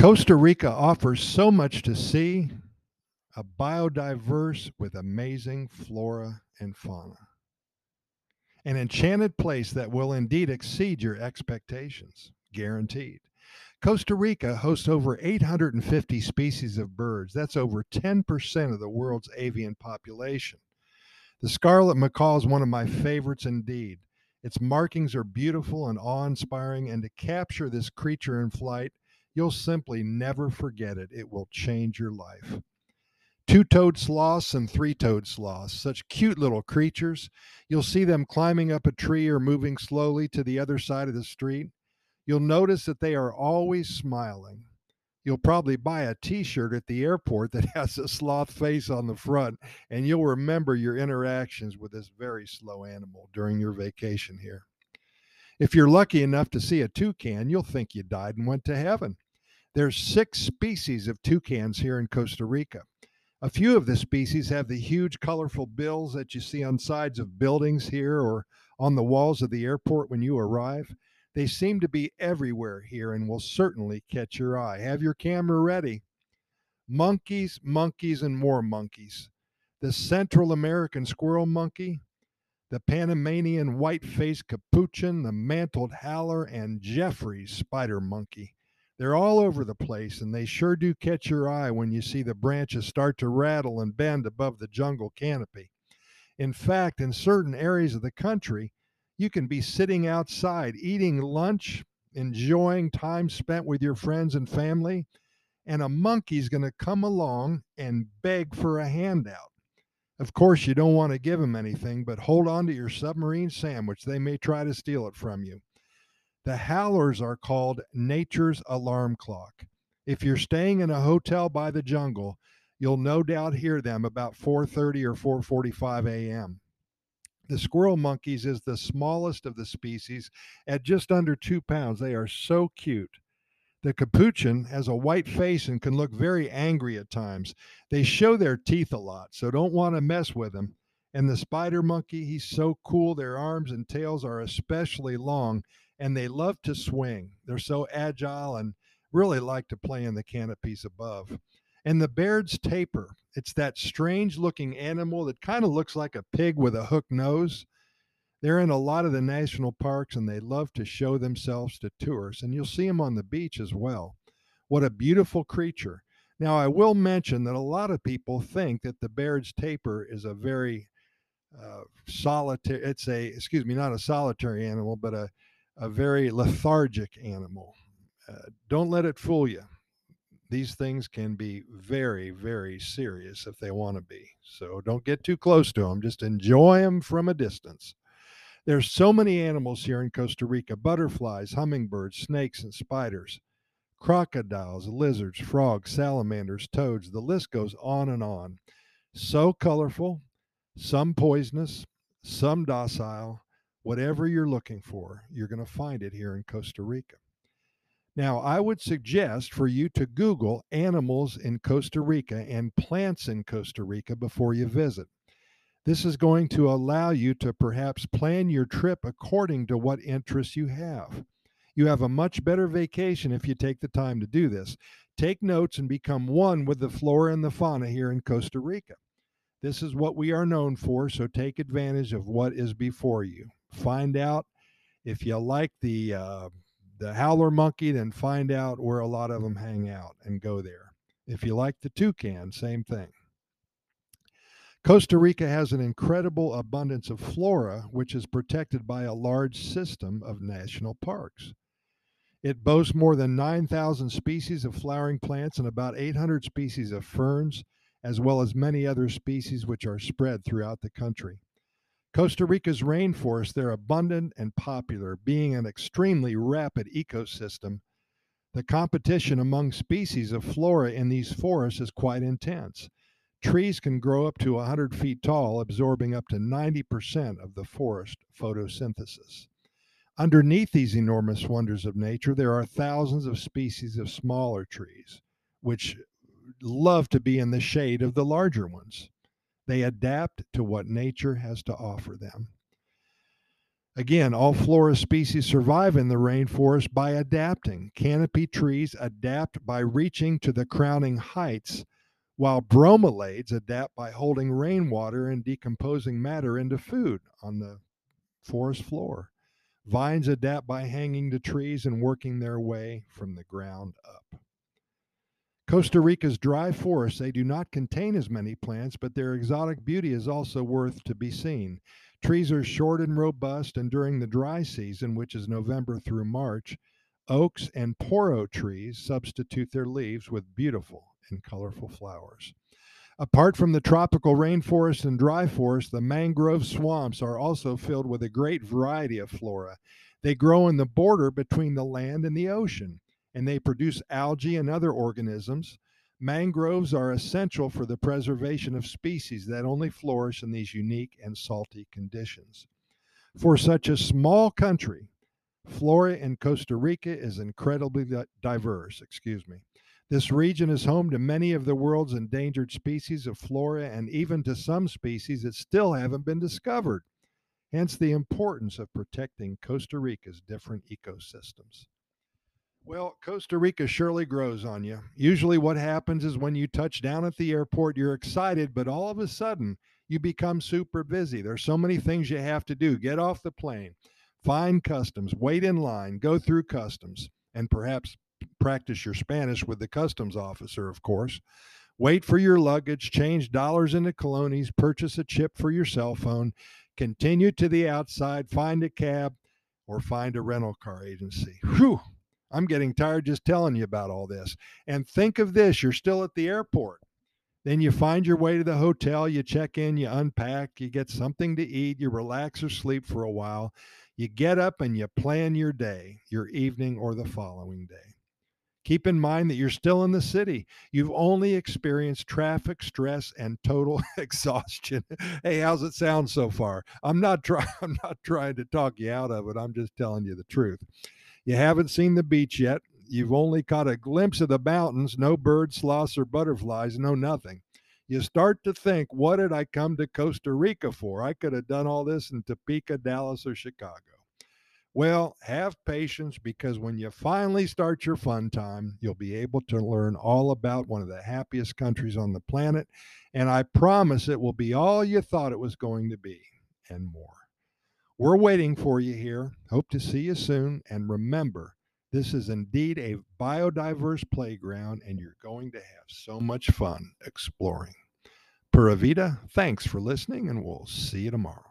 Costa Rica offers so much to see, a biodiverse with amazing flora and fauna. An enchanted place that will indeed exceed your expectations, guaranteed. Costa Rica hosts over 850 species of birds. That's over 10% of the world's avian population. The scarlet macaw is one of my favorites indeed. Its markings are beautiful and awe inspiring, and to capture this creature in flight, you'll simply never forget it. It will change your life. Two toed sloths and three toed sloths, such cute little creatures. You'll see them climbing up a tree or moving slowly to the other side of the street. You'll notice that they are always smiling. You'll probably buy a t shirt at the airport that has a sloth face on the front, and you'll remember your interactions with this very slow animal during your vacation here. If you're lucky enough to see a toucan, you'll think you died and went to heaven. There's six species of toucans here in Costa Rica. A few of the species have the huge, colorful bills that you see on sides of buildings here or on the walls of the airport when you arrive. They seem to be everywhere here and will certainly catch your eye. Have your camera ready. Monkeys, monkeys, and more monkeys. The Central American squirrel monkey, the Panamanian white faced capuchin, the mantled howler, and Geoffroy's spider monkey. They're all over the place, and they sure do catch your eye when you see the branches start to rattle and bend above the jungle canopy. In fact, in certain areas of the country, you can be sitting outside eating lunch, enjoying time spent with your friends and family, and a monkey's going to come along and beg for a handout. Of course, you don't want to give them anything, but hold on to your submarine sandwich. They may try to steal it from you. The howlers are called nature's alarm clock. If you're staying in a hotel by the jungle, you'll no doubt hear them about 4:30 or 4:45 a.m. The squirrel monkeys is the smallest of the species at just under two pounds. They are so cute. The capuchin has a white face and can look very angry at times. They show their teeth a lot, so don't want to mess with them. And the spider monkey, he's so cool. Their arms and tails are especially long, and they love to swing. They're so agile and really like to play in the canopies above. And the Baird's tapir, it's that strange looking animal that kind of looks like a pig with a hook nose. They're in a lot of the national parks and they love to show themselves to tourists, and you'll see them on the beach as well. What a beautiful creature. Now, I will mention that a lot of people think that the Baird's tapir is a very uh, solitary, it's a, excuse me, not a solitary animal, but a, a very lethargic animal. Uh, don't let it fool you these things can be very, very serious if they want to be. So don't get too close to them. Just enjoy them from a distance. There's so many animals here in Costa Rica butterflies, hummingbirds, snakes, and spiders, crocodiles, lizards, frogs, salamanders, toads. The list goes on and on. So colorful, some poisonous, some docile. Whatever you're looking for, you're going to find it here in Costa Rica. Now, I would suggest for you to Google animals in Costa Rica and plants in Costa Rica before you visit. This is going to allow you to perhaps plan your trip according to what interests you have. You have a much better vacation if you take the time to do this. Take notes and become one with the flora and the fauna here in Costa Rica. This is what we are known for, so take advantage of what is before you. Find out if you like the uh, the howler monkey, then find out where a lot of them hang out and go there. If you like the toucan, same thing. Costa Rica has an incredible abundance of flora, which is protected by a large system of national parks. It boasts more than 9,000 species of flowering plants and about 800 species of ferns, as well as many other species which are spread throughout the country. Costa Rica's rainforests, they're abundant and popular, being an extremely rapid ecosystem. The competition among species of flora in these forests is quite intense. Trees can grow up to 100 feet tall, absorbing up to 90% of the forest photosynthesis. Underneath these enormous wonders of nature, there are thousands of species of smaller trees, which love to be in the shade of the larger ones. They adapt to what nature has to offer them. Again, all flora species survive in the rainforest by adapting. Canopy trees adapt by reaching to the crowning heights, while bromeliads adapt by holding rainwater and decomposing matter into food on the forest floor. Vines adapt by hanging to trees and working their way from the ground up. Costa Rica's dry forests, they do not contain as many plants, but their exotic beauty is also worth to be seen. Trees are short and robust, and during the dry season, which is November through March, oaks and poro trees substitute their leaves with beautiful and colorful flowers. Apart from the tropical rainforest and dry forest, the mangrove swamps are also filled with a great variety of flora. They grow in the border between the land and the ocean, and they produce algae and other organisms Mangroves are essential for the preservation of species that only flourish in these unique and salty conditions. For such a small country, flora in Costa Rica is incredibly diverse, excuse me. This region is home to many of the world's endangered species of flora and even to some species that still haven't been discovered. Hence the importance of protecting Costa Rica's different ecosystems. Well, Costa Rica surely grows on you. Usually, what happens is when you touch down at the airport, you're excited, but all of a sudden, you become super busy. There's so many things you have to do. Get off the plane, find customs, wait in line, go through customs, and perhaps practice your Spanish with the customs officer, of course. Wait for your luggage, change dollars into colones, purchase a chip for your cell phone, continue to the outside, find a cab, or find a rental car agency. Whew, I'm getting tired just telling you about all this. And think of this you're still at the airport. Then you find your way to the hotel, you check in, you unpack, you get something to eat, you relax or sleep for a while. You get up and you plan your day, your evening, or the following day. Keep in mind that you're still in the city. You've only experienced traffic, stress, and total exhaustion. hey, how's it sound so far? I'm not trying I'm not trying to talk you out of it. I'm just telling you the truth. You haven't seen the beach yet. You've only caught a glimpse of the mountains, no birds, sloths, or butterflies, no nothing. You start to think, what did I come to Costa Rica for? I could have done all this in Topeka, Dallas, or Chicago. Well, have patience because when you finally start your fun time, you'll be able to learn all about one of the happiest countries on the planet. And I promise it will be all you thought it was going to be and more. We're waiting for you here. Hope to see you soon. And remember, this is indeed a biodiverse playground, and you're going to have so much fun exploring. Pura thanks for listening, and we'll see you tomorrow.